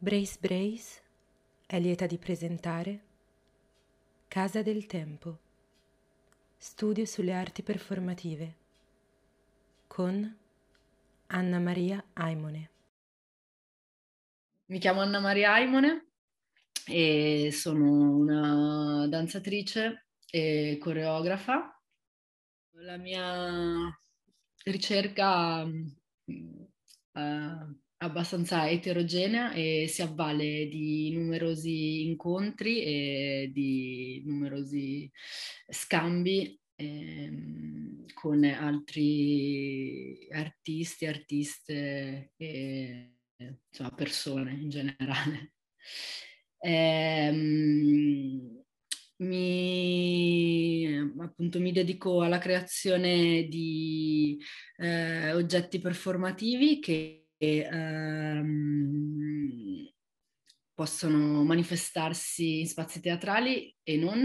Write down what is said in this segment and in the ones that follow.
Brace Brace è lieta di presentare Casa del Tempo, studio sulle arti performative con Anna Maria Aimone. Mi chiamo Anna Maria Aimone e sono una danzatrice e coreografa. La mia ricerca uh, abbastanza eterogenea e si avvale di numerosi incontri e di numerosi scambi ehm, con altri artisti, artiste e insomma, persone in generale. Ehm, mi, appunto, mi dedico alla creazione di eh, oggetti performativi che ehm, possono manifestarsi in spazi teatrali e non.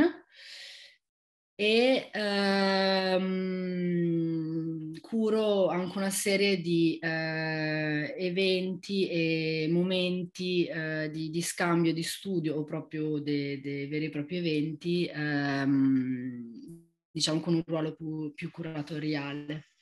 E ehm, curo anche una serie di eh, eventi e momenti eh, di, di, scambio, di studio o proprio dei de veri e propri eventi, ehm, diciamo con un ruolo più, più curatoriale.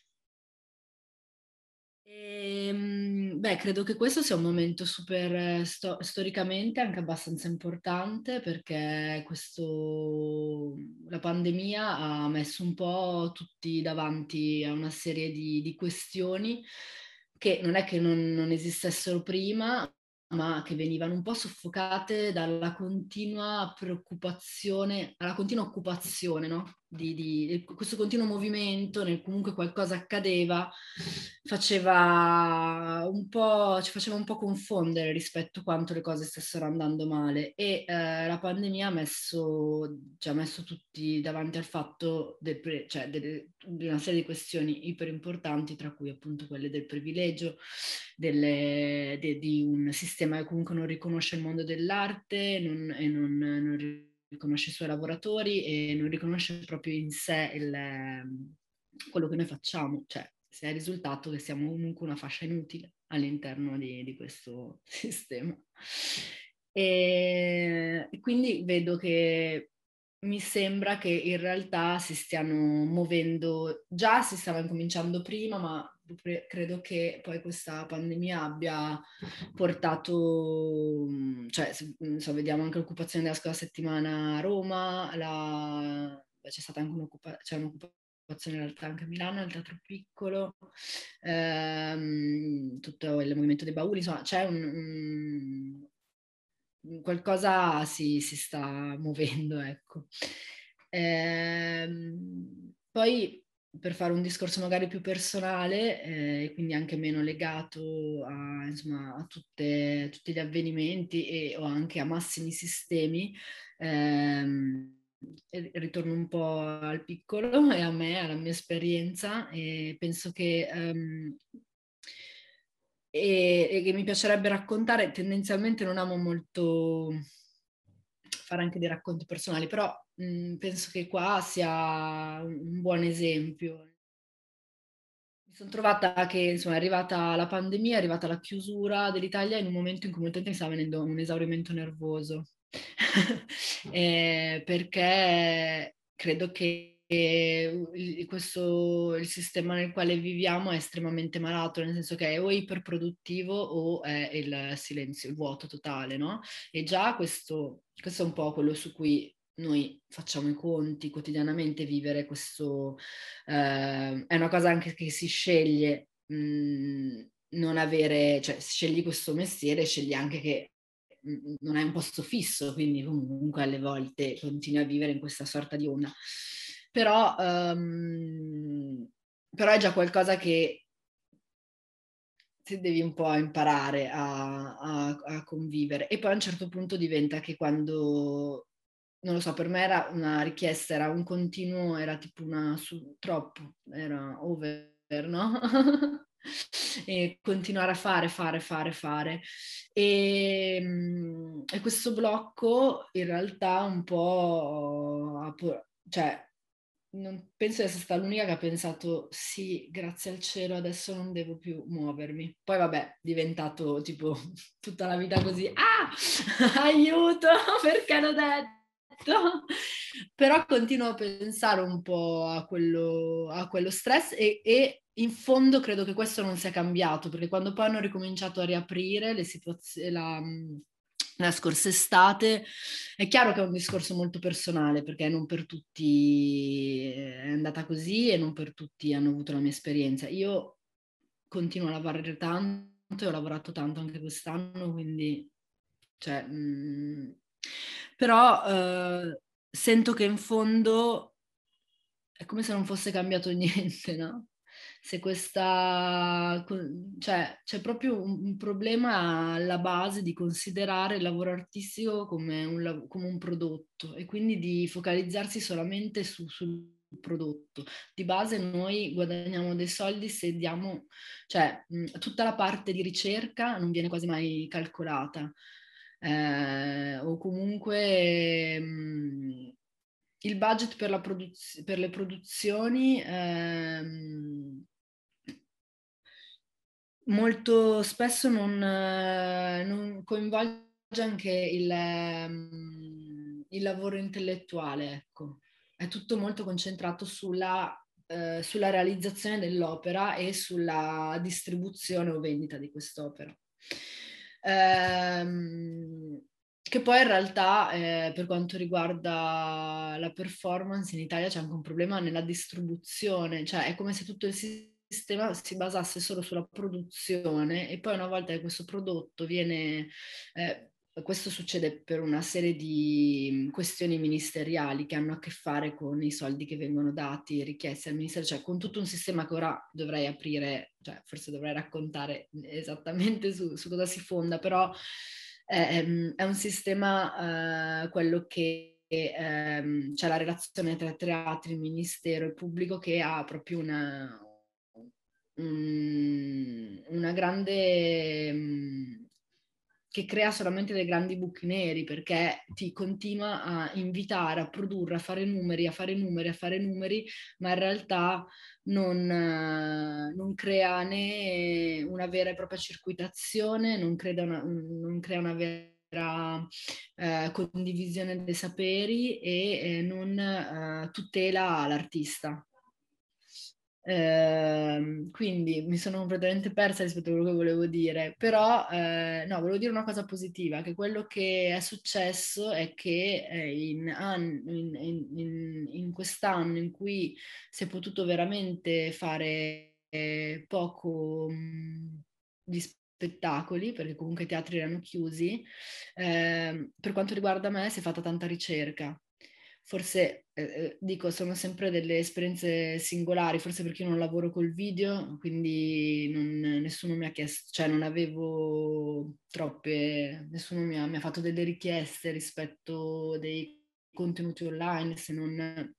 E, ehm, beh, credo che questo sia un momento super sto- storicamente anche abbastanza importante perché questo, la pandemia ha messo un po' tutti davanti a una serie di, di questioni che non è che non, non esistessero prima, ma che venivano un po' soffocate dalla continua preoccupazione, alla continua occupazione, no? Di, di, questo continuo movimento, nel comunque qualcosa accadeva, faceva un po', ci faceva un po' confondere rispetto a quanto le cose stessero andando male. E eh, la pandemia ha messo, ci ha messo tutti davanti al fatto pre, cioè delle, di una serie di questioni iper importanti, tra cui appunto quelle del privilegio, delle, de, di un sistema che comunque non riconosce il mondo dell'arte non, e non, non riconosce i suoi lavoratori e non riconosce proprio in sé il, quello che noi facciamo, cioè se è il risultato che siamo comunque una fascia inutile all'interno di, di questo sistema. E quindi vedo che mi sembra che in realtà si stiano muovendo, già si stava incominciando prima, ma credo che poi questa pandemia abbia portato, cioè so, vediamo anche l'occupazione della scuola settimana a Roma, la, c'è stata anche un'occupa- c'è un'occupazione in realtà anche a Milano, nel teatro piccolo, ehm, tutto il movimento dei bauli, insomma c'è un, un qualcosa si, si, sta muovendo, ecco. Ehm, poi per fare un discorso magari più personale e eh, quindi anche meno legato a, insomma, a tutte, tutti gli avvenimenti e, o anche a massimi sistemi, ehm, ritorno un po' al piccolo e a me, alla mia esperienza e penso che um, e, e, che mi piacerebbe raccontare, tendenzialmente non amo molto fare anche dei racconti personali, però mh, mhmm, penso che qua sia un buon esempio. Mi sono trovata che insomma è arrivata la pandemia, è arrivata la chiusura dell'Italia in un momento in cui molta gente mi stava venendo un esaurimento nervoso, eh, perché credo che il, questo, il sistema nel quale viviamo è estremamente malato, nel senso che è o iperproduttivo o è il silenzio, il vuoto totale, no? E già questo, questo è un po' quello su cui noi facciamo i conti quotidianamente, vivere questo, eh, è una cosa anche che si sceglie mh, mhmm, non avere, cioè scegli questo mestiere, scegli anche che mhmm, non hai un posto fisso, quindi comunque alle volte continui a vivere in questa sorta di onda però, um, però è già qualcosa che devi un po' imparare a, a, a, convivere. E poi a un certo punto diventa che quando, non lo so, per me era una richiesta, era un continuo, era tipo una su, troppo, era over, no? e continuare a fare, fare, fare, fare. E, ehm, e questo blocco in realtà un po', cioè non penso di essere stata l'unica che ha pensato sì, grazie al cielo, adesso non devo più muovermi. Poi vabbè, diventato tipo tutta la vita così, ah, aiuto, perché l'ho detto? Però continuo a pensare un po' a quello, a quello stress e, e in fondo credo che questo non sia cambiato, perché quando poi hanno ricominciato a riaprire le situazioni, la, la scorsa estate. È chiaro che è un discorso molto personale perché non per tutti è andata così e non per tutti hanno avuto la mia esperienza. Io continuo a lavorare tanto e ho lavorato tanto anche quest'anno, quindi cioè, mh, mm, però eh, sento che in fondo è come se non fosse cambiato niente, no? se questa, cioè c'è proprio un, un, problema alla base di considerare il lavoro artistico come un, come un prodotto e quindi di focalizzarsi solamente su, sul prodotto. Di base noi guadagniamo dei soldi se diamo, cioè tutta la parte di ricerca non viene quasi mai calcolata. Eh, o comunque mh, il budget per, produz- per le produzioni ehm, molto spesso non, eh, non coinvolge anche il, ehm, il, lavoro intellettuale, ecco. È tutto molto concentrato sulla, eh, sulla realizzazione dell'opera e sulla distribuzione o vendita di quest'opera. Ehm, che poi in realtà eh, per quanto riguarda la performance in Italia c'è anche un problema nella distribuzione, cioè è come se tutto il sistema si basasse solo sulla produzione e poi una volta che questo prodotto viene, eh, questo succede per una serie di questioni ministeriali che hanno a che fare con i soldi che vengono dati, richiesti al ministero, cioè con tutto un sistema che ora dovrei aprire, cioè forse dovrei raccontare esattamente su, su cosa si fonda, però ehm, è un sistema, eh, quello che ehm, c'è la relazione tra teatri, ministero e pubblico che ha proprio una, un, una grande... Che crea solamente dei grandi buchi neri perché ti continua a invitare a produrre, a fare numeri, a fare numeri, a fare numeri, ma in realtà non, non crea né una vera e propria circuitazione, non, una, non crea una vera eh, condivisione dei saperi e eh, non eh, tutela l'artista. Eh, quindi mi sono completamente persa rispetto a quello che volevo dire, però eh, no, volevo dire una cosa positiva, che quello che è successo è che eh, in, in, in, in, quest'anno in cui si è potuto veramente fare eh, poco mh, di spettacoli, perché comunque i teatri erano chiusi, ehm, per quanto riguarda me si è fatta tanta ricerca forse eh, eh, dico sono sempre delle esperienze singolari, forse perché io non lavoro col video, quindi non, nessuno mi ha chiesto, cioè non avevo troppe, nessuno mi ha, mi ha fatto delle richieste rispetto dei contenuti online, se non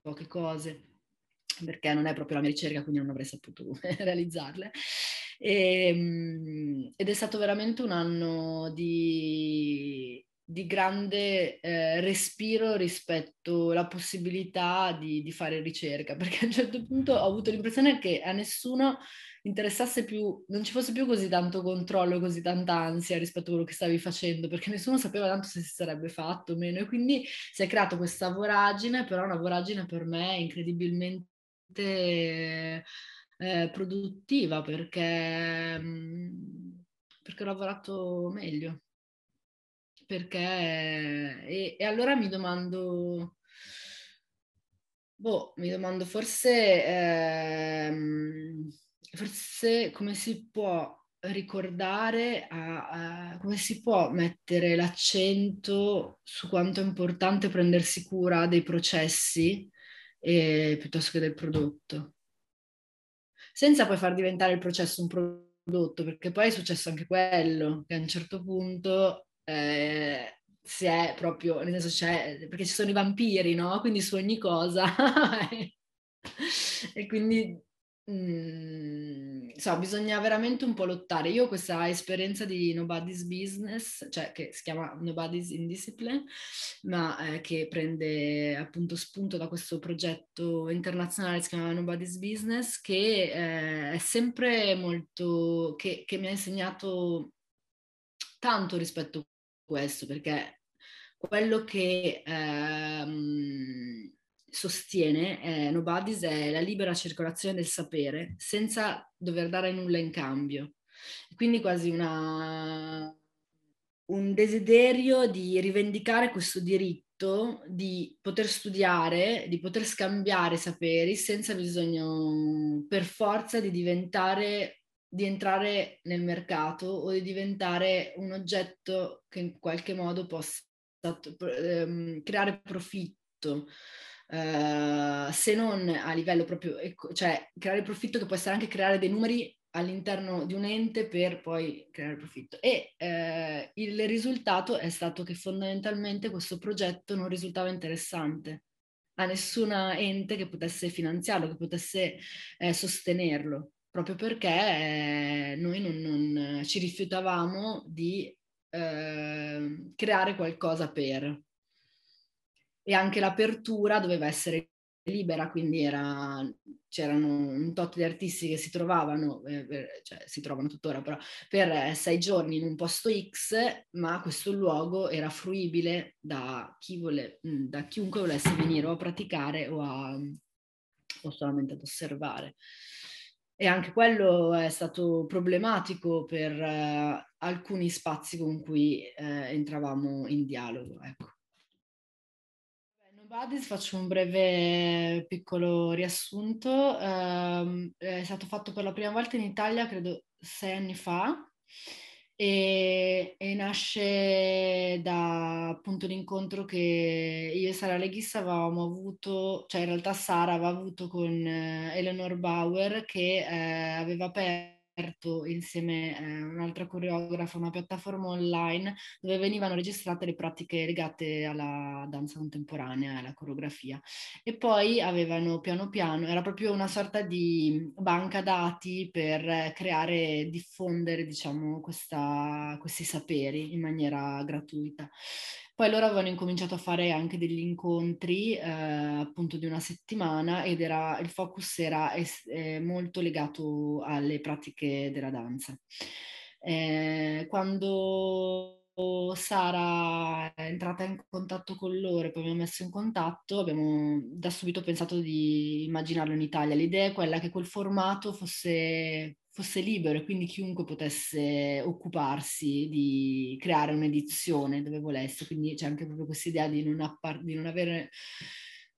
poche cose, perché non è proprio la mia ricerca, quindi non avrei saputo realizzarle. E, ehm, ed è stato veramente un anno di di grande eh, respiro rispetto alla possibilità di, di, fare ricerca, perché a un certo punto ho avuto l'impressione che a nessuno interessasse più, non ci fosse più così tanto controllo, così tanta ansia rispetto a quello che stavi facendo, perché nessuno sapeva tanto se si sarebbe fatto o meno, e quindi si è creata questa voragine, però una voragine per me incredibilmente eh, produttiva, perché, mm, perché ho lavorato meglio perché... E, e allora mi domando, boh, mi domando forse, ehm, forse come si può ricordare, a, a, come si può mettere l'accento su quanto è importante prendersi cura dei processi eh, piuttosto che del prodotto, senza poi far diventare il processo un prodotto, perché poi è successo anche quello, che a un certo punto eh, se è proprio, nel senso c'è, perché ci sono i vampiri, no? Quindi su ogni cosa. e quindi Mm, so, bisogna veramente un po' lottare. Io ho questa esperienza di Nobody's Business, cioè che si chiama Nobody's Indiscipline, ma eh, che prende appunto spunto da questo progetto internazionale che si chiama Nobody's Business, che eh, è sempre molto, che, che mi ha insegnato tanto rispetto questo, perché quello che ehm, sostiene eh, Nobody's è la libera circolazione del sapere senza dover dare nulla in cambio. Quindi quasi una, un desiderio di rivendicare questo diritto di poter studiare, di poter scambiare saperi senza bisogno per forza di diventare di entrare nel mercato o di diventare un oggetto che in qualche modo possa ehm, creare profitto. Uh, se non a livello proprio, cioè creare profitto che può essere anche creare dei numeri all'interno di un ente per poi creare profitto. E eh, il risultato è stato che fondamentalmente questo progetto non risultava interessante a nessuna ente che potesse finanziarlo, che potesse eh, sostenerlo proprio perché eh, noi non, non, ci rifiutavamo di eh, creare qualcosa per. E anche l'apertura doveva essere libera, quindi era, c'erano un tot di artisti che si trovavano, eh, cioè si trovano tuttora però, per sei giorni in un posto X, ma questo luogo era fruibile da, chi vole, da chiunque volesse venire o a praticare o, a, o solamente ad osservare e anche quello è stato problematico per eh, alcuni spazi con cui eh, entravamo in dialogo. Ecco. Nobody's, faccio un breve piccolo riassunto. Uh, è stato fatto per la prima volta in Italia, credo sei anni fa, e, e, nasce da appunto l'incontro che io e Sara Leghis avevamo avuto, cioè in realtà Sara aveva avuto con eh, Eleanor Bauer che eh, aveva aperto insieme a eh, un'altra coreografa una piattaforma online dove venivano registrate le pratiche legate alla danza contemporanea alla coreografia. E poi avevano piano piano, era proprio una sorta di banca dati per creare e diffondere, diciamo, questa, questi saperi in maniera gratuita. Poi loro avevano incominciato a fare anche degli incontri eh, appunto di una settimana ed era, il focus era es- eh, molto legato alle pratiche della danza. Eh, quando Sara è entrata in contatto con loro e poi mi ha messo in contatto, abbiamo da subito pensato di immaginarlo in Italia. L'idea è quella che quel formato fosse fosse libero e quindi chiunque potesse occuparsi di creare un'edizione dove volesse. Quindi c'è anche proprio questa idea di non, appar- di non avere,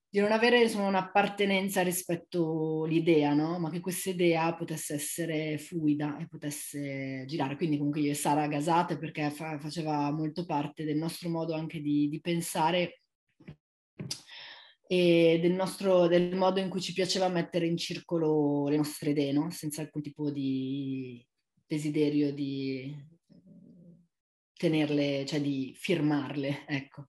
di non avere insomma, un'appartenenza rispetto all'idea, no? ma che questa idea potesse essere fluida e potesse girare. Quindi comunque io e Sara gasate perché fa- faceva molto parte del nostro modo anche di, di pensare e del, nostro, del modo in cui ci piaceva mettere in circolo le nostre idee, no? senza alcun tipo di desiderio di tenerle, cioè di firmarle, ecco.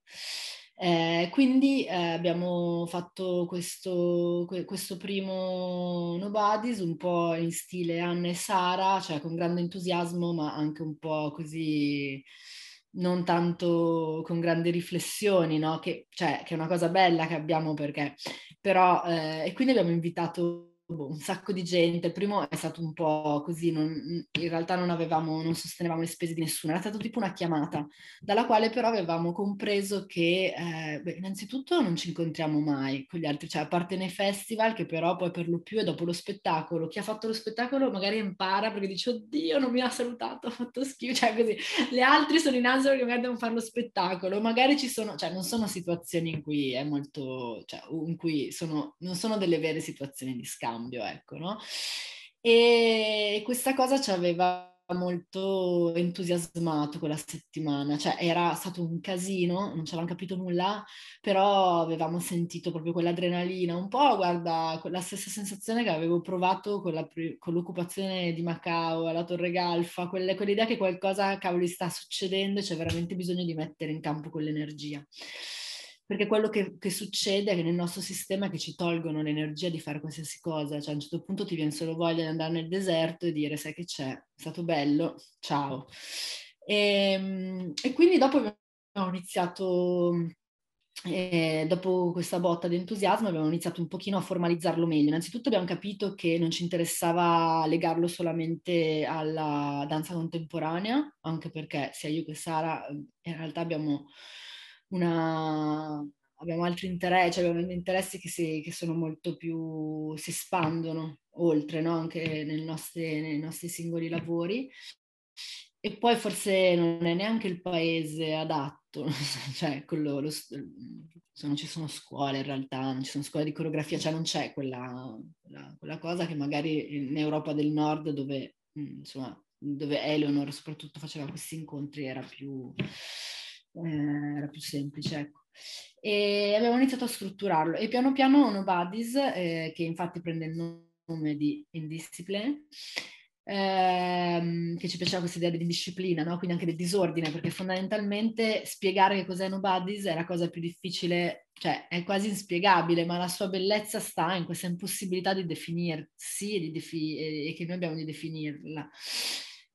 Eh, quindi eh, abbiamo fatto questo, questo primo Nobodies un po' in stile Anna e Sara, cioè con grande entusiasmo, ma anche un po' così non tanto con grandi riflessioni, no? che, cioè, che è una cosa bella che abbiamo perché, però, eh, e quindi abbiamo invitato boh, un sacco di gente. Il primo è stato un po' così, non, in realtà non avevamo, non sostenevamo le spese di nessuno, era stato tipo una chiamata, dalla quale però avevamo compreso che eh, beh, innanzitutto non ci incontriamo mai con gli altri, cioè a parte nei festival, che però poi per lo più è dopo lo spettacolo. Chi ha fatto lo spettacolo magari impara perché dice oddio non mi ha salutato, ha fatto schifo, cioè così. Le altre sono in ansia perché magari devono fare lo spettacolo, magari ci sono, cioè non sono situazioni in cui è molto, cioè in cui sono, non sono delle vere situazioni di scambio cambio, ecco, no? E questa cosa ci aveva molto entusiasmato quella settimana, cioè era stato un casino, non ci avevamo capito nulla, però avevamo sentito proprio quell'adrenalina, un po' guarda, la stessa sensazione che avevo provato con, la, con l'occupazione di Macao alla Torre Galfa, quelle, quell'idea che qualcosa, cavolo, sta succedendo e c'è veramente bisogno di mettere in campo quell'energia. Perché quello che, che, succede è che nel nostro sistema è che ci tolgono l'energia di fare qualsiasi cosa, cioè a un certo punto ti viene solo voglia di andare nel deserto e dire sai che c'è, è stato bello, ciao. E, ehm, e quindi dopo abbiamo iniziato e dopo questa botta di entusiasmo abbiamo iniziato un pochino a formalizzarlo meglio. Innanzitutto abbiamo capito che non ci interessava legarlo solamente alla danza contemporanea, anche perché sia io che Sara in realtà abbiamo, una, abbiamo altri interessi, cioè abbiamo interessi che, si, che, sono molto più, si espandono oltre, no? anche nei nostri, nei nostri singoli lavori. E poi forse non è neanche il paese adatto, cioè quello, lo, non ci sono scuole in realtà, non ci sono scuole di coreografia, cioè non c'è quella, quella, quella cosa che magari in Europa del Nord dove, insomma, dove Eleanor soprattutto faceva questi incontri era più, eh, era più semplice, ecco. E abbiamo iniziato a strutturarlo e piano piano Nobodies, eh, che infatti prende il nome di Indiscipline, ehm, che ci piaceva questa idea di disciplina, no? quindi anche del disordine, perché fondamentalmente spiegare che cos'è Nobody's è la cosa più difficile, cioè è quasi inspiegabile, ma la sua bellezza sta in questa impossibilità di definirsi e, di defi- e che noi abbiamo di definirla.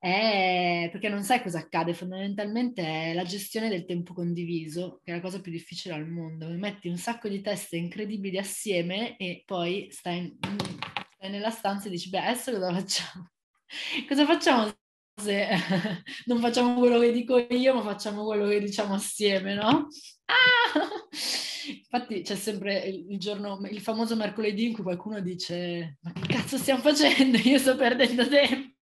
È perché non sai cosa accade, fondamentalmente è la gestione del tempo condiviso, che è la cosa più difficile al mondo. Metti un sacco di teste incredibili assieme e poi stai, stai nella stanza e dici, beh, adesso cosa facciamo? Cosa facciamo se non facciamo quello che dico io, ma facciamo quello che diciamo assieme, no? Ah! Infatti c'è sempre il, giorno, il famoso mercoledì in cui qualcuno dice ma che cazzo stiamo facendo? Io sto perdendo tempo.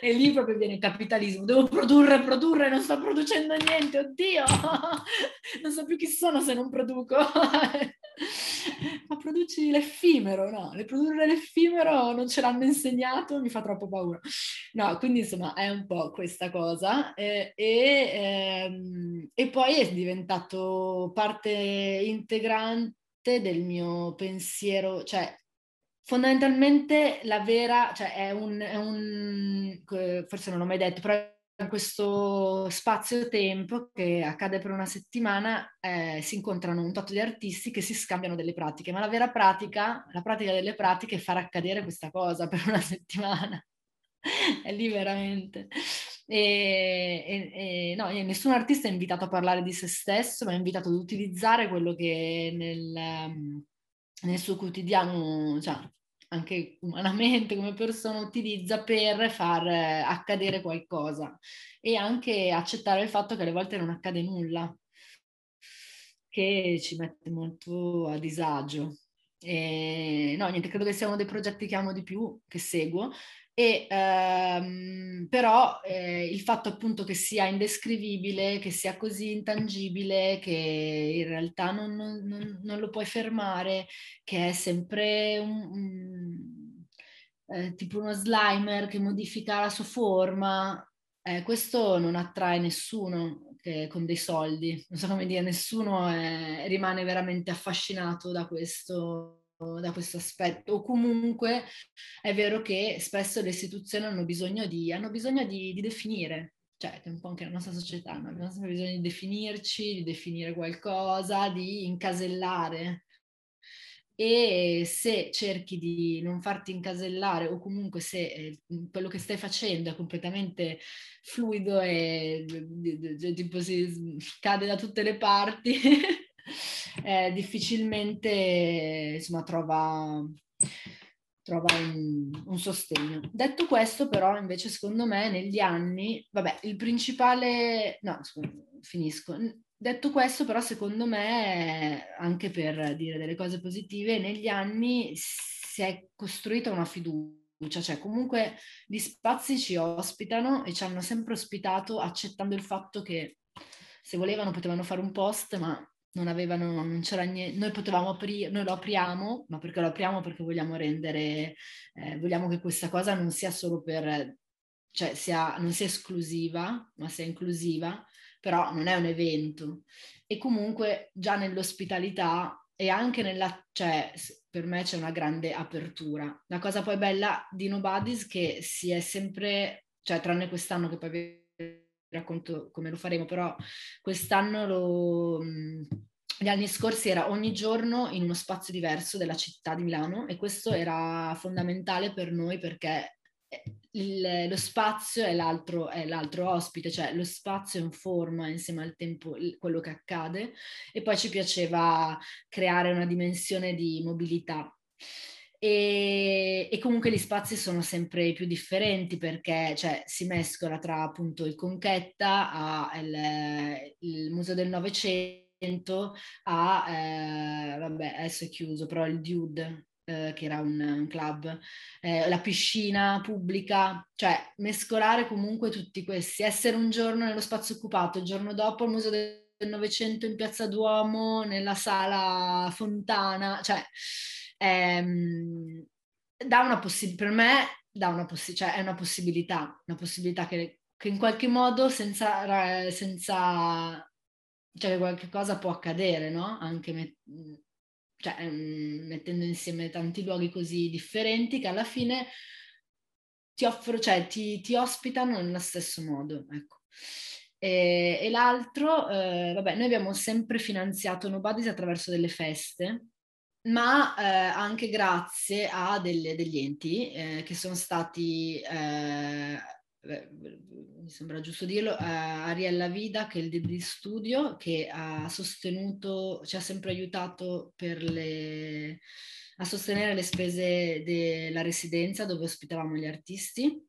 E lì proprio viene il capitalismo, devo produrre, produrre, non sto producendo niente, oddio, non so più chi sono se non produco. Ma produci l'effimero, no? Le produrre l'effimero non ce l'hanno insegnato, mi fa troppo paura. No, quindi insomma è un po' questa cosa. Eh, e, ehm, e poi è diventato parte integrante del mio pensiero, cioè fondamentalmente la vera, cioè è un, è un, forse non l'ho mai detto, però in questo spazio-tempo che accade per una settimana eh, si incontrano un tot di artisti che si scambiano delle pratiche, ma la vera pratica, la pratica delle pratiche è far accadere questa cosa per una settimana. è lì veramente. E, e, e no, nessun artista è invitato a parlare di se stesso, ma è invitato ad utilizzare quello che nel, nel suo quotidiano, cioè, anche umanamente come persona utilizza per far eh, accadere qualcosa e anche accettare il fatto che alle volte non accade nulla, che ci mette molto a disagio. E, no, niente, credo che sia uno dei progetti che amo di più, che seguo, e, ehm, però eh, il fatto appunto che sia indescrivibile, che sia così intangibile, che in realtà non, non, non lo puoi fermare, che è sempre un, un, eh, tipo uno slimer che modifica la sua forma, eh, questo non attrae nessuno che, con dei soldi, non so come dire, nessuno è, rimane veramente affascinato da questo da questo aspetto. O comunque è vero che spesso le istituzioni hanno bisogno di, hanno bisogno di, di definire, cioè un po' anche la nostra società, no? abbiamo sempre bisogno di definirci, di definire qualcosa, di incasellare. E se cerchi di non farti incasellare o comunque se eh, quello che stai facendo è completamente fluido e tipo si cade da tutte le parti eh, difficilmente insomma, trova, trova un, un, sostegno. Detto questo, però, invece, secondo me, negli anni, vabbè, il principale, no, scusa, finisco. Detto questo, però, secondo me, anche per dire delle cose positive, negli anni si è costruita una fiducia, cioè comunque gli spazi ci ospitano e ci hanno sempre ospitato accettando il fatto che se volevano potevano fare un post, ma non avevano, non c'era niente, noi potevamo aprire, noi lo apriamo, ma perché lo apriamo? Perché vogliamo rendere, eh, vogliamo che questa cosa non sia solo per, cioè sia, non sia esclusiva, ma sia inclusiva, però non è un evento. E comunque già nell'ospitalità e anche nella, cioè per me c'è una grande apertura. La cosa poi bella di Nobody's che si è sempre, cioè tranne quest'anno che poi racconto come lo faremo, però quest'anno lo gli anni scorsi era ogni giorno in uno spazio diverso della città di Milano e questo era fondamentale per noi perché eh, il, lo spazio è l'altro, è l'altro, ospite, cioè lo spazio informa insieme al tempo quello che accade e poi ci piaceva creare una dimensione di mobilità. E, e, comunque gli spazi sono sempre più differenti perché cioè, si mescola tra appunto il Conchetta a il, il Museo del Novecento a, eh, vabbè adesso è chiuso, però il Dude eh, che era un, un club, eh, la piscina pubblica, cioè mescolare comunque tutti questi, essere un giorno nello spazio occupato, il giorno dopo al Museo del Novecento in Piazza Duomo, nella sala Fontana, cioè ehm, dà una possibilità, per me dà una possi- cioè è una possibilità, una possibilità che, che in qualche modo senza, senza cioè qualche cosa può accadere, no? Anche met- cioè, um, mettendo insieme tanti luoghi così differenti che alla fine ti offrono, cioè ti, ti ospitano nello stesso modo, ecco. E, e l'altro, eh, vabbè, noi abbiamo sempre finanziato Nobody's attraverso delle feste, ma eh, anche grazie a delle, degli enti eh, che sono stati eh, mi sembra giusto dirlo, a Ariella Vida, che è il DD Studio, che ha sostenuto, ci ha sempre aiutato le, a sostenere le spese della residenza dove ospitavamo gli artisti.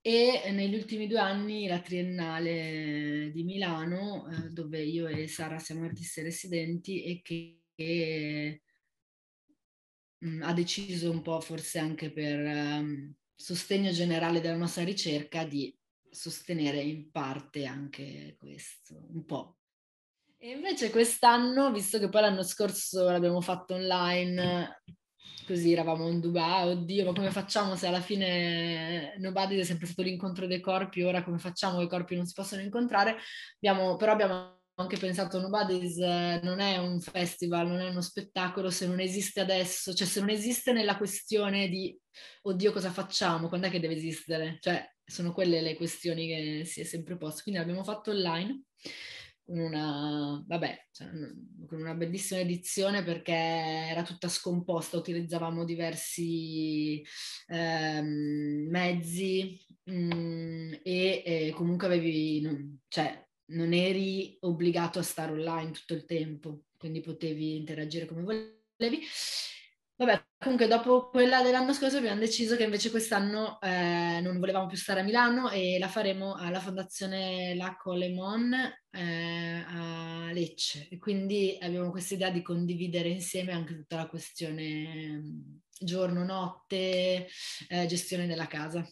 E negli ultimi due anni la Triennale di Milano, eh, dove io e Sara siamo artisti residenti e che, che mh, mm, ha deciso un po' forse anche per... Um, sostegno generale della nostra ricerca di sostenere in parte anche questo, un po'. E invece quest'anno, visto che poi l'anno scorso l'abbiamo fatto online, così eravamo in Dubai, oddio, ma come facciamo se alla fine Nobody è sempre stato l'incontro dei corpi, ora come facciamo che i corpi non si possono incontrare? Abbiamo, però abbiamo anche pensato Nobody's eh, non è un festival, non è uno spettacolo se non esiste adesso, cioè se non esiste nella questione di oddio cosa facciamo, quando è che deve esistere? Cioè sono quelle le questioni che si è sempre posto. Quindi l'abbiamo fatto online con una, vabbè, cioè, con una bellissima edizione perché era tutta scomposta, utilizzavamo diversi ehm, mezzi mh, mm, e, e, comunque avevi, cioè non eri obbligato a stare online tutto il tempo, quindi potevi interagire come volevi. Vabbè, comunque dopo quella dell'anno scorso abbiamo deciso che invece quest'anno eh, non volevamo più stare a Milano e la faremo alla Fondazione Lacco Lemon eh, a Lecce. E quindi abbiamo questa idea di condividere insieme anche tutta la questione giorno-notte, eh, gestione della casa.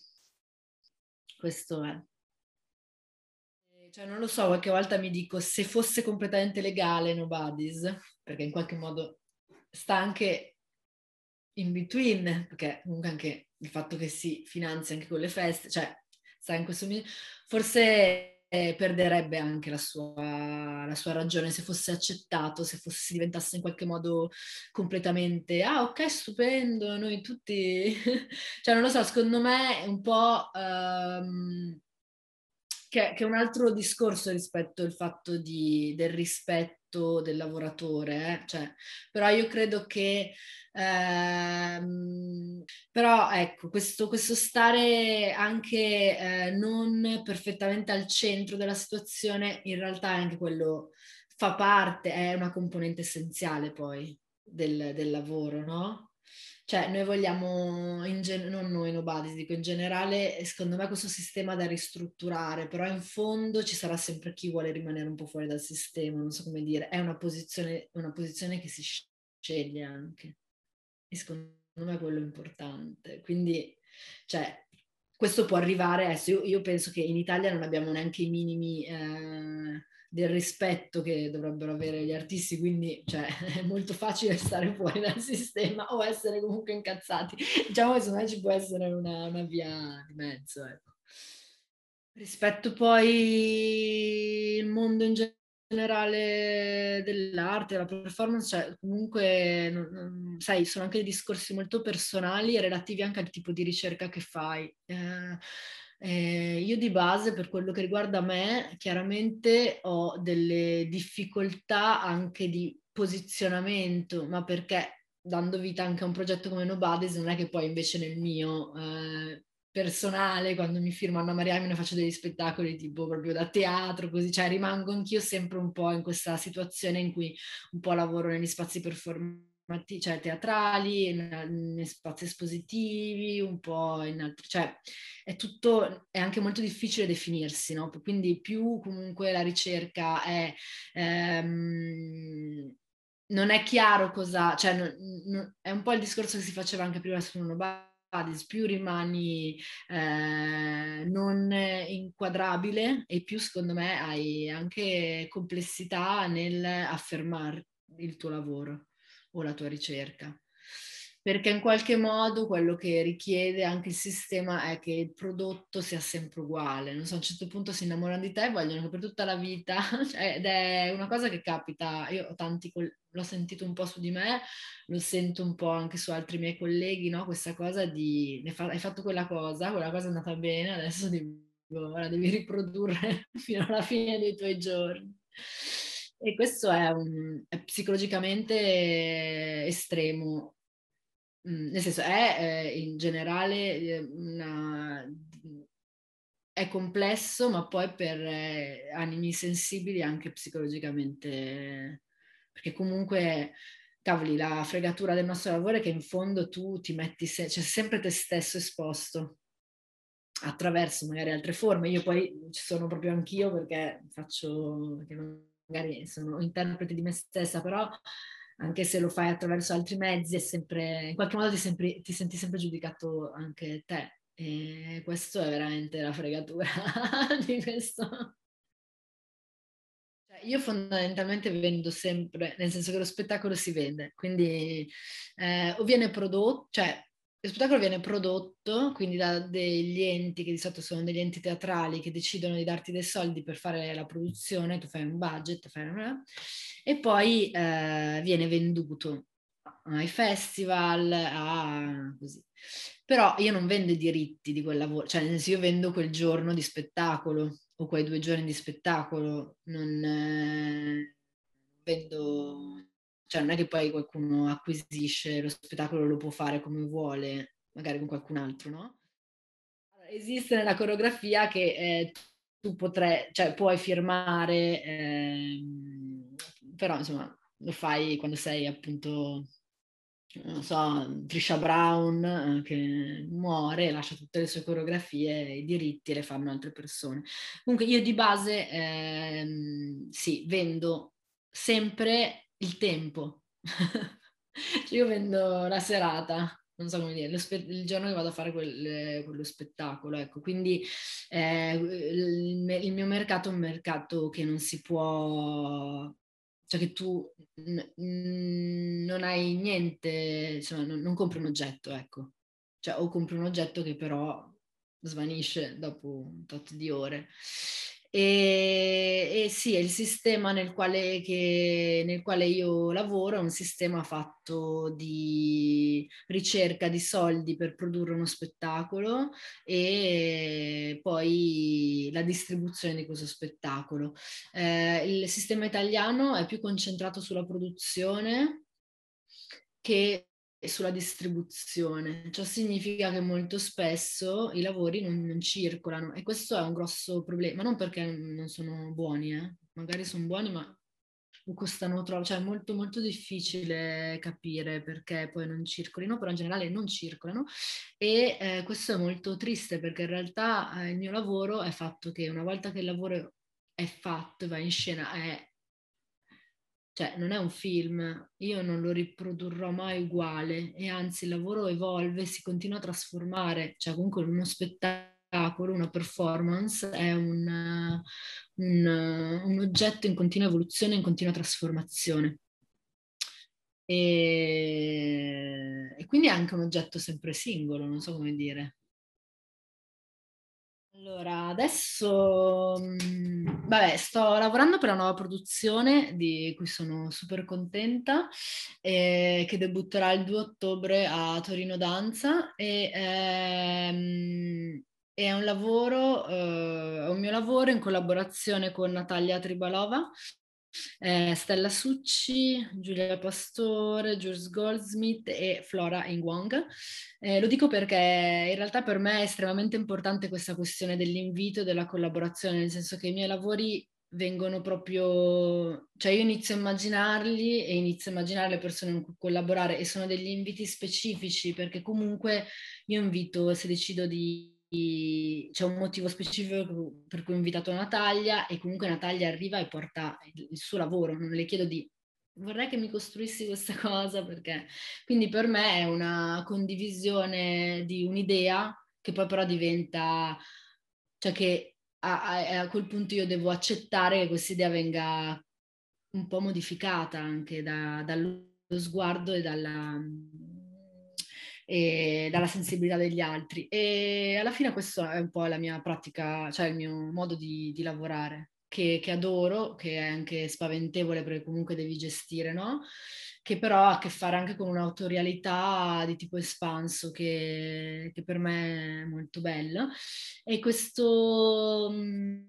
Questo è. Cioè, non lo so, qualche volta mi dico se fosse completamente legale Nobody's, perché in qualche modo sta anche in between, perché comunque anche il fatto che si finanzia anche con le feste, cioè sta in questo forse eh, perderebbe anche la sua, la sua, ragione se fosse accettato, se fosse, diventasse in qualche modo completamente ah ok stupendo, noi tutti, cioè non lo so, secondo me è un po' um, che, che, è un altro discorso rispetto al fatto di, del rispetto del lavoratore, eh? cioè, però io credo che, ehm, però ecco, questo, questo stare anche eh, non perfettamente al centro della situazione, in realtà è anche quello, fa parte, è una componente essenziale poi del, del lavoro, no? Cioè, noi vogliamo, gen- non noi Nobody, dico in generale, secondo me questo sistema da ristrutturare, però in fondo ci sarà sempre chi vuole rimanere un po' fuori dal sistema, non so come dire, è una posizione, una posizione che si sceglie anche. E secondo me quello è importante. Quindi, cioè, questo può arrivare, adesso io, io penso che in Italia non abbiamo neanche i minimi... Eh, del rispetto che dovrebbero avere gli artisti, quindi cioè, è molto facile stare fuori dal sistema o essere comunque incazzati. Diciamo che secondo me ci può essere una, una via di mezzo. Ecco. Rispetto poi il mondo in generale dell'arte, la performance, cioè comunque, non, non, sai, sono anche discorsi molto personali e relativi anche al tipo di ricerca che fai. Eh, Eh, io di base, per quello che riguarda me, chiaramente ho delle difficoltà anche di posizionamento, ma perché dando vita anche a un progetto come Nobodies, non è che poi invece nel mio eh, personale, quando mi firmo Anna Maria, me ne faccio degli spettacoli tipo proprio da teatro, così, cioè rimango anch'io sempre un po' in questa situazione in cui un po' lavoro negli spazi performativi, cioè teatrali, in, in spazi espositivi, un po' in altri, cioè è tutto, è anche molto difficile definirsi, no? Quindi più comunque la ricerca è... Ehm, non è chiaro cosa, cioè non, non, è un po' il discorso che si faceva anche prima su Nobodies, più rimani eh, non inquadrabile e più secondo me hai anche complessità nel affermare il tuo lavoro o la tua ricerca perché in qualche modo quello che richiede anche il sistema è che il prodotto sia sempre uguale. Non so, a un certo punto si innamorano di te e vogliono che per tutta la vita, cioè, ed è una cosa che capita, io ho tanti, l'ho sentito un po' su di me, lo sento un po' anche su altri miei colleghi, no? Questa cosa di, hai fatto quella cosa, quella cosa è andata bene, adesso devi, ora devi riprodurre fino alla fine dei tuoi giorni. E questo è, un, è psicologicamente estremo Mm, nel senso è eh, in generale eh, una, è complesso, ma poi per eh, animi sensibili anche psicologicamente, perché comunque, cavoli, la fregatura del nostro lavoro è che in fondo tu ti metti, se- c'è sempre te stesso esposto attraverso magari altre forme. Io poi ci sono proprio anch'io perché faccio, perché magari sono interprete di me stessa, però anche se lo fai attraverso altri mezzi, è sempre, in qualche modo ti, sempre, ti senti sempre giudicato anche te. E questo è veramente la fregatura di questo. Cioè, io fondamentalmente vendo sempre, nel senso che lo spettacolo si vende, quindi eh, o viene prodotto, cioè lo spettacolo viene prodotto quindi da degli enti che di solito sono degli enti teatrali che decidono di darti dei soldi per fare la produzione, tu fai un budget, fai una... e poi eh, viene venduto ai festival, a così. Però io non vendo i diritti di quel lavoro, cioè senso io vendo quel giorno di spettacolo o quei due giorni di spettacolo, non eh, vendo cioè non è che poi qualcuno acquisisce lo spettacolo, lo può fare come vuole, magari con qualcun altro, no? esiste nella coreografia che eh, tu potrai, cioè puoi firmare, eh, però insomma lo fai quando sei appunto, non so, Trisha Brown eh, che muore, lascia tutte le sue coreografie, i diritti le fanno altre persone. Comunque io di base ehm, sì, vendo sempre il tempo. cioè io vendo la serata, non so come dire, spe- il giorno che vado a fare quel, quello spettacolo, ecco, quindi eh, il, il, mio mercato è un mercato che non si può, cioè che tu n- non hai niente, insomma, non, non compri un oggetto, ecco, cioè o compri un oggetto che però svanisce dopo un tot di ore. E, e sì, il sistema nel quale, che, nel quale io lavoro è un sistema fatto di ricerca di soldi per produrre uno spettacolo e poi la distribuzione di questo spettacolo. Eh, il sistema italiano è più concentrato sulla produzione che sulla distribuzione. Ciò significa che molto spesso i lavori non, non, circolano e questo è un grosso problema, non perché non sono buoni, eh. magari sono buoni ma costano troppo, cioè è molto molto difficile capire perché poi non circolino, però in generale non circolano e eh, questo è molto triste perché in realtà eh, il mio lavoro è fatto che una volta che il lavoro è fatto e va in scena è cioè non è un film, io non lo riprodurrò mai uguale e anzi il lavoro evolve, si continua a trasformare, cioè comunque uno spettacolo, una performance è un, un, un oggetto in continua evoluzione, in continua trasformazione. E, e quindi è anche un oggetto sempre singolo, non so come dire. Allora, adesso, mh, vabbè, sto lavorando per una nuova produzione di cui sono super contenta, eh, che debutterà il 2 ottobre a Torino Danza e ehm, è un lavoro, eh, un mio lavoro in collaborazione con Natalia Tribalova, eh, Stella Succi, Giulia Pastore, Jules Goldsmith e Flora Ingwang. Eh, lo dico perché in realtà per me è estremamente importante questa questione dell'invito e della collaborazione, nel senso che i miei lavori vengono proprio, cioè io inizio a immaginarli e inizio a immaginare le persone con cui collaborare e sono degli inviti specifici perché comunque io invito, se decido di c'è un motivo specifico per cui ho invitato Natalia e comunque Natalia arriva e porta il, suo lavoro, non le chiedo di vorrei che mi costruissi questa cosa perché quindi per me è una condivisione di un'idea che poi però diventa cioè che a, a, a quel punto io devo accettare che questa idea venga un po' modificata anche da, dallo sguardo e dalla e dalla sensibilità degli altri. E alla fine questo è un po' la mia pratica, cioè il mio modo di, di lavorare, che, che, adoro, che è anche spaventevole perché comunque devi gestire, no? Che però ha a che fare anche con un'autorialità di tipo espanso che, che per me è molto bella. E questo... Mm,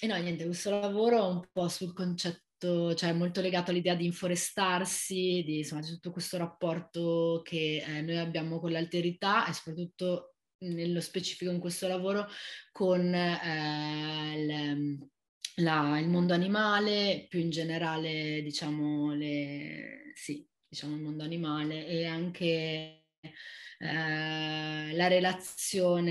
e no, niente, questo lavoro è un po' sul concetto molto, cioè molto legato all'idea di inforestarsi, di, insomma, di tutto questo rapporto che eh, noi abbiamo con l'alterità e soprattutto nello specifico in questo lavoro con eh, il, la, il, mondo animale, più in generale diciamo, le, sì, diciamo il mondo animale e anche eh, la relazione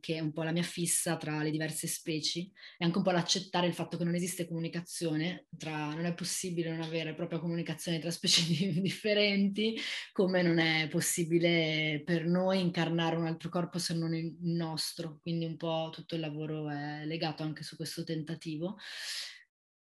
che è un po' la mia fissa tra le diverse specie e anche un po' l'accettare il fatto che non esiste comunicazione, tra, non è possibile non avere propria comunicazione tra specie differenti, come non è possibile per noi incarnare un altro corpo se non il nostro, quindi un po' tutto il lavoro è legato anche su questo tentativo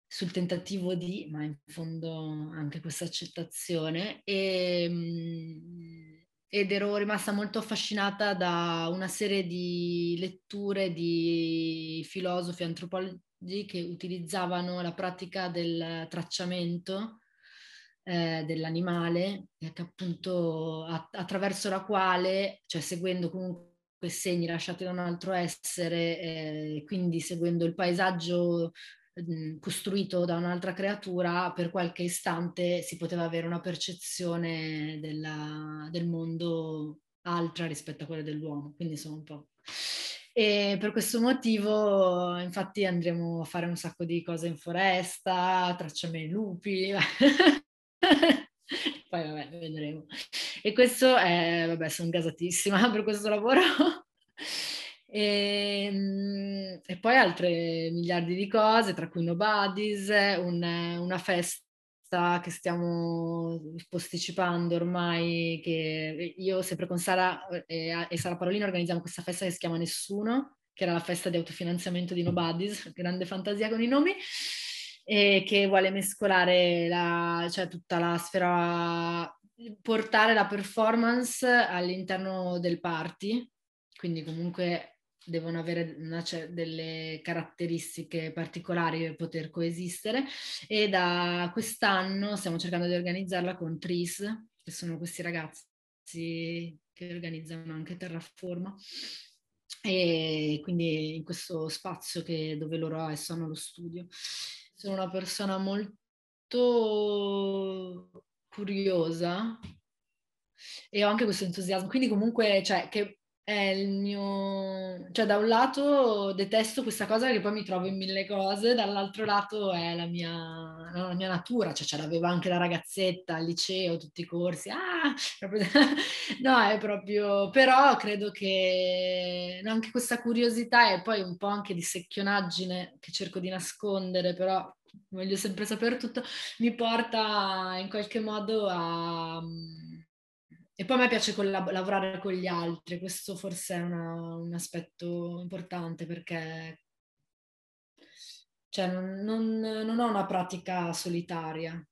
sul tentativo di, ma in fondo anche questa accettazione. E, ehm, ed ero rimasta molto affascinata da una serie di letture di filosofi antropologi che utilizzavano la pratica del tracciamento eh, dell'animale, che appunto a- attraverso la quale, cioè seguendo comunque segni lasciati da un altro essere, eh, quindi seguendo il paesaggio costruito da un'altra creatura, per qualche istante si poteva avere una percezione della, del mondo altra rispetto a quella dell'uomo, quindi sono un po'... E per questo motivo, infatti, andremo a fare un sacco di cose in foresta, tracciamo i lupi. Poi vabbè, vedremo. E questo è, vabbè, sono gasatissima per questo lavoro. E, ehm, e, poi altre miliardi di cose, tra cui Nobodies, un, una festa che stiamo posticipando ormai, che io sempre con Sara e, e Sara Parolino organizziamo questa festa che si chiama Nessuno, che era la festa di autofinanziamento di Nobodies, grande fantasia con i nomi, e che vuole mescolare la, cioè tutta la sfera, portare la performance all'interno del party, quindi comunque devono avere una, delle caratteristiche particolari per poter coesistere. E da quest'anno stiamo cercando di organizzarla con TRIS, che sono questi ragazzi che organizzano anche Terraforma. E quindi in questo spazio che, dove loro adesso hanno lo studio. Sono una persona molto curiosa e ho anche questo entusiasmo, quindi comunque cioè, che è il mio... cioè da un lato detesto questa cosa che poi mi trovo in mille cose, dall'altro lato è la mia, la mia natura, cioè ce l'aveva anche la ragazzetta al liceo, tutti i corsi, ah! no, è proprio... però credo che anche questa curiosità e poi un po' anche di secchionaggine che cerco di nascondere, però voglio sempre sapere tutto, mi porta in qualche modo a e poi a me piace collab- lavorare con gli altri, questo forse è una, un aspetto importante perché cioè, non, non, non, ho una pratica solitaria.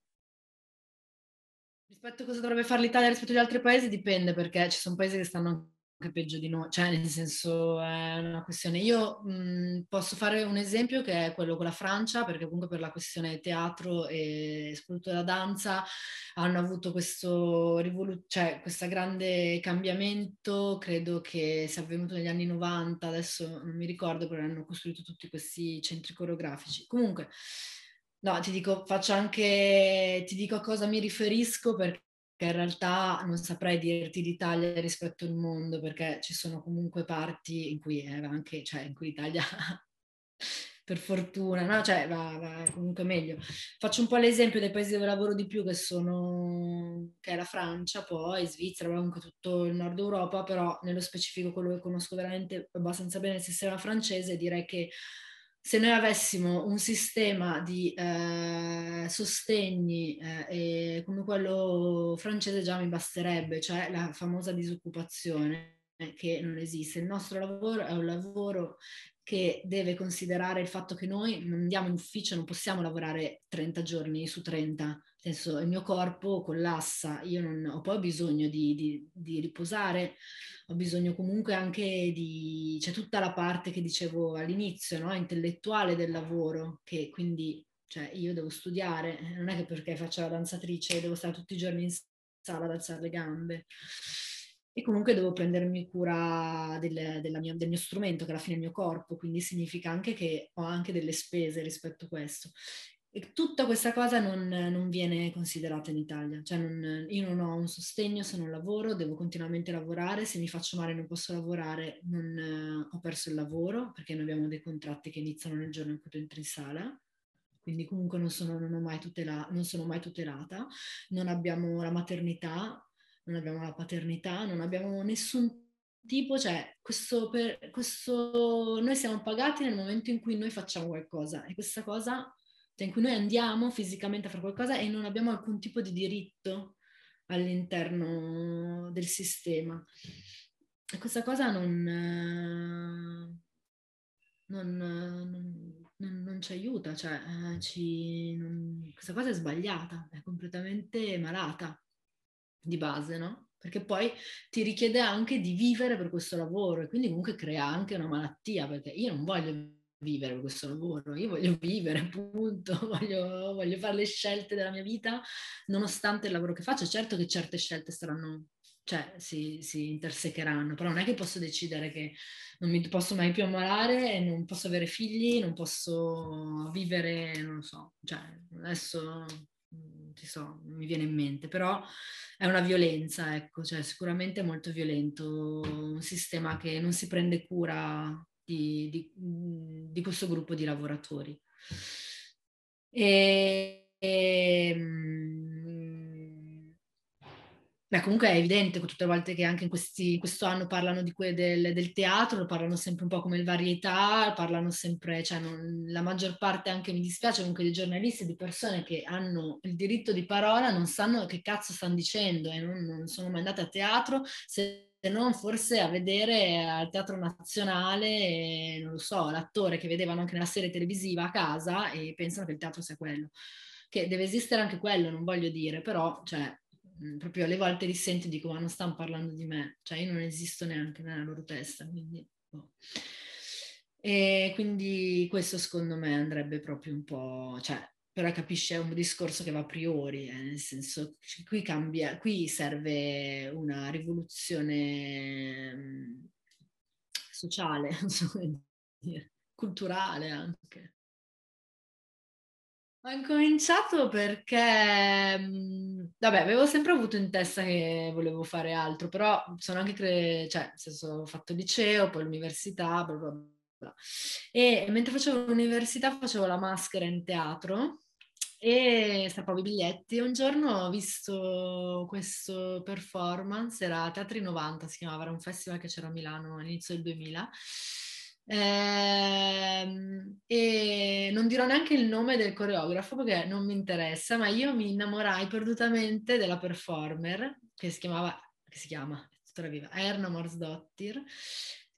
Rispetto a cosa dovrebbe fare l'Italia rispetto agli altri paesi dipende perché ci sono paesi che stanno anche peggio di noi, cioè nel senso è una questione. Io mh, posso fare un esempio che è quello con la Francia, perché comunque per la questione teatro e soprattutto la danza hanno avuto questo rivolu- cioè questo grande cambiamento, credo che sia avvenuto negli anni 90, adesso non mi ricordo, però hanno costruito tutti questi centri coreografici. Comunque, no, ti dico, faccio anche, ti dico a cosa mi riferisco perché che in realtà non saprei dirti l'Italia rispetto al mondo, perché ci sono comunque parti in cui è anche, cioè in cui l'Italia per fortuna, no? Cioè va, va, comunque meglio. Faccio un po' l'esempio dei paesi dove lavoro di più, che sono, che è la Francia, poi Svizzera, comunque tutto il nord Europa, però nello specifico quello che conosco veramente abbastanza bene il sistema francese, direi che se noi avessimo un sistema di eh, sostegni eh, come quello francese già mi basterebbe, cioè la famosa disoccupazione eh, che non esiste. Il nostro lavoro è un lavoro che deve considerare il fatto che noi non andiamo in ufficio, non possiamo lavorare 30 giorni su 30, nel senso il mio corpo collassa, io non ho poi bisogno di, di, di riposare, ho bisogno comunque anche di, c'è tutta la parte che dicevo all'inizio, no? intellettuale del lavoro, che quindi cioè, io devo studiare, non è che perché faccio la danzatrice devo stare tutti i giorni in sala ad alzare le gambe e comunque devo prendermi cura del, mia, del, mio strumento, che alla fine è il mio corpo, quindi significa anche che ho anche delle spese rispetto a questo. E tutta questa cosa non, non viene considerata in Italia, cioè non, io non ho un sostegno se non lavoro, devo continuamente lavorare, se mi faccio male non posso lavorare non eh, ho perso il lavoro, perché noi abbiamo dei contratti che iniziano nel giorno in cui tu entri in sala, quindi comunque non sono, non tutela, non sono mai tutelata, non abbiamo la maternità, non abbiamo la paternità, non abbiamo nessun tipo, cioè questo, per, questo, noi siamo pagati nel momento in cui noi facciamo qualcosa e questa cosa, cioè in cui noi andiamo fisicamente a fare qualcosa e non abbiamo alcun tipo di diritto all'interno del sistema. E questa cosa non, non, non, non ci aiuta, cioè eh, ci, questa cosa è sbagliata, è completamente malata di base, no? Perché poi ti richiede anche di vivere per questo lavoro e quindi comunque crea anche una malattia, perché io non voglio vivere per questo lavoro, io voglio vivere, appunto, voglio, voglio fare le scelte della mia vita nonostante il lavoro che faccio. Certo che certe scelte saranno cioè si, si, intersecheranno, però non è che posso decidere che non mi posso mai più ammalare, non posso avere figli, non posso vivere, non lo so, cioè adesso so, mi viene in mente, però è una violenza, ecco, cioè sicuramente è molto violento, un sistema che non si prende cura di, di, di questo gruppo di lavoratori. E, e, Beh, comunque è evidente tutte le volte che anche in, questi, questo anno parlano que, del, del, teatro, parlano sempre un po' come il varietà, parlano sempre, cioè non, la maggior parte anche mi dispiace comunque dei giornalisti, di persone che hanno il diritto di parola, non sanno che cazzo stanno dicendo e non, non sono mai andate a teatro, se non forse a vedere al Teatro Nazionale, non lo so, l'attore che vedevano anche nella serie televisiva a casa e pensano che il teatro sia quello. Che deve esistere anche quello, non voglio dire, però, cioè, proprio alle volte li sento e dico ma non stanno parlando di me, cioè io non esisto neanche nella loro testa, quindi... Boh. E quindi questo secondo me andrebbe proprio un po', cioè, però capisci è un discorso che va a priori, eh, nel senso qui cambia, qui serve una rivoluzione mm, sociale, culturale anche. Ho incominciato perché, mhmm, vabbè, avevo sempre avuto in testa che volevo fare altro, però sono anche, cre- cioè, nel senso, ho fatto liceo, poi l'università, bla bla bla. E mentre facevo l'università facevo la maschera in teatro e strappavo i biglietti. Un giorno ho visto questo performance, era Teatri 90, si chiamava, era un festival che c'era a Milano all'inizio del 2000 Ehm, e non dirò neanche il nome del coreografo perché non mi interessa, ma io mi innamorai perdutamente della performer che si chiamava, che si chiama, tuttora viva, Erna Morsdottir.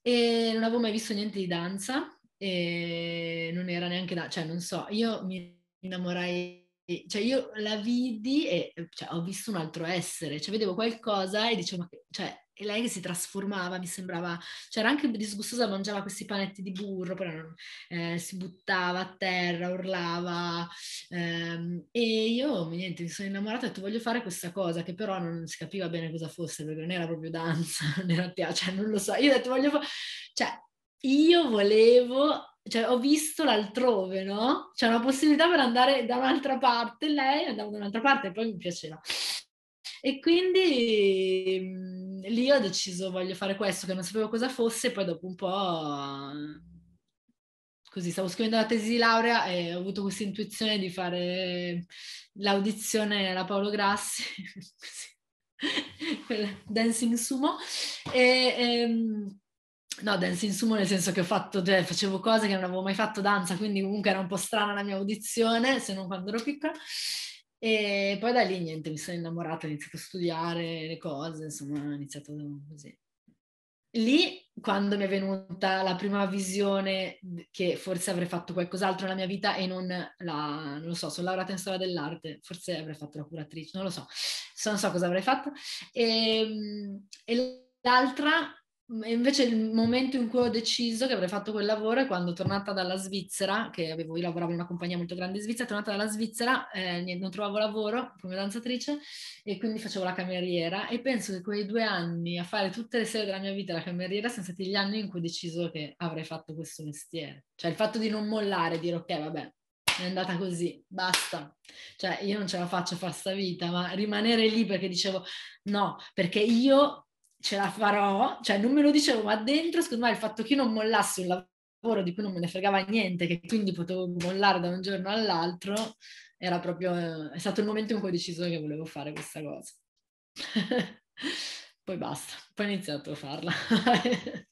E non avevo mai visto niente di danza e non era neanche da, cioè non so, io mi innamorai cioè io la vidi e cioè, ho visto un altro essere, cioè vedevo qualcosa e dicevo, cioè, e lei che si trasformava, mi sembrava, cioè anche disgustosa, mangiava questi panetti di burro, non, eh, si buttava a terra, urlava ehm, e io niente, mi sono innamorata e ho detto voglio fare questa cosa che però non si capiva bene cosa fosse perché non era proprio danza, non era teatro, cioè non lo so, io ho detto voglio fare, cioè io volevo cioè, ho visto l'altrove, no? C'è una possibilità per andare da un'altra parte, lei andava da un'altra parte e poi mi piaceva. E quindi lì ho deciso voglio fare questo, che non sapevo cosa fosse, poi dopo un po' così stavo scrivendo la tesi di laurea e ho avuto questa intuizione di fare l'audizione alla Paolo Grassi, Dancing Sumo, e, ehm, No, dance in sumo nel senso che ho fatto, cioè, facevo cose che non avevo mai fatto danza, quindi comunque era un po' strana la mia audizione, se non quando ero piccola. E poi da lì niente, mi sono innamorata, ho iniziato a studiare le cose, insomma, ho iniziato così. Lì, quando mi è venuta la prima visione che forse avrei fatto qualcos'altro nella mia vita e non la, non lo so, sono laureata in storia dell'arte, forse avrei fatto la curatrice, non lo so, non so cosa avrei fatto. E, ehm, e l'altra invece il momento in cui ho deciso che avrei fatto quel lavoro è quando tornata dalla Svizzera, che avevo, io lavoravo in una compagnia molto grande in Svizzera, tornata dalla Svizzera eh, non trovavo lavoro come danzatrice e quindi facevo la cameriera e penso che quei due anni a fare tutte le sere della mia vita la cameriera sono stati gli anni in cui ho deciso che avrei fatto questo mestiere. Cioè il fatto di non mollare, dire ok vabbè, è andata così, basta. Cioè io non ce la faccio a fare sta vita, ma rimanere lì perché dicevo no, perché io ce la farò, cioè non me lo dicevo, ma dentro secondo me il fatto che io non mollassi un lavoro di cui non me ne fregava niente, che quindi potevo mollare da un giorno all'altro, era proprio, è stato il momento in cui ho deciso che volevo fare questa cosa. poi basta, poi ho iniziato a farla.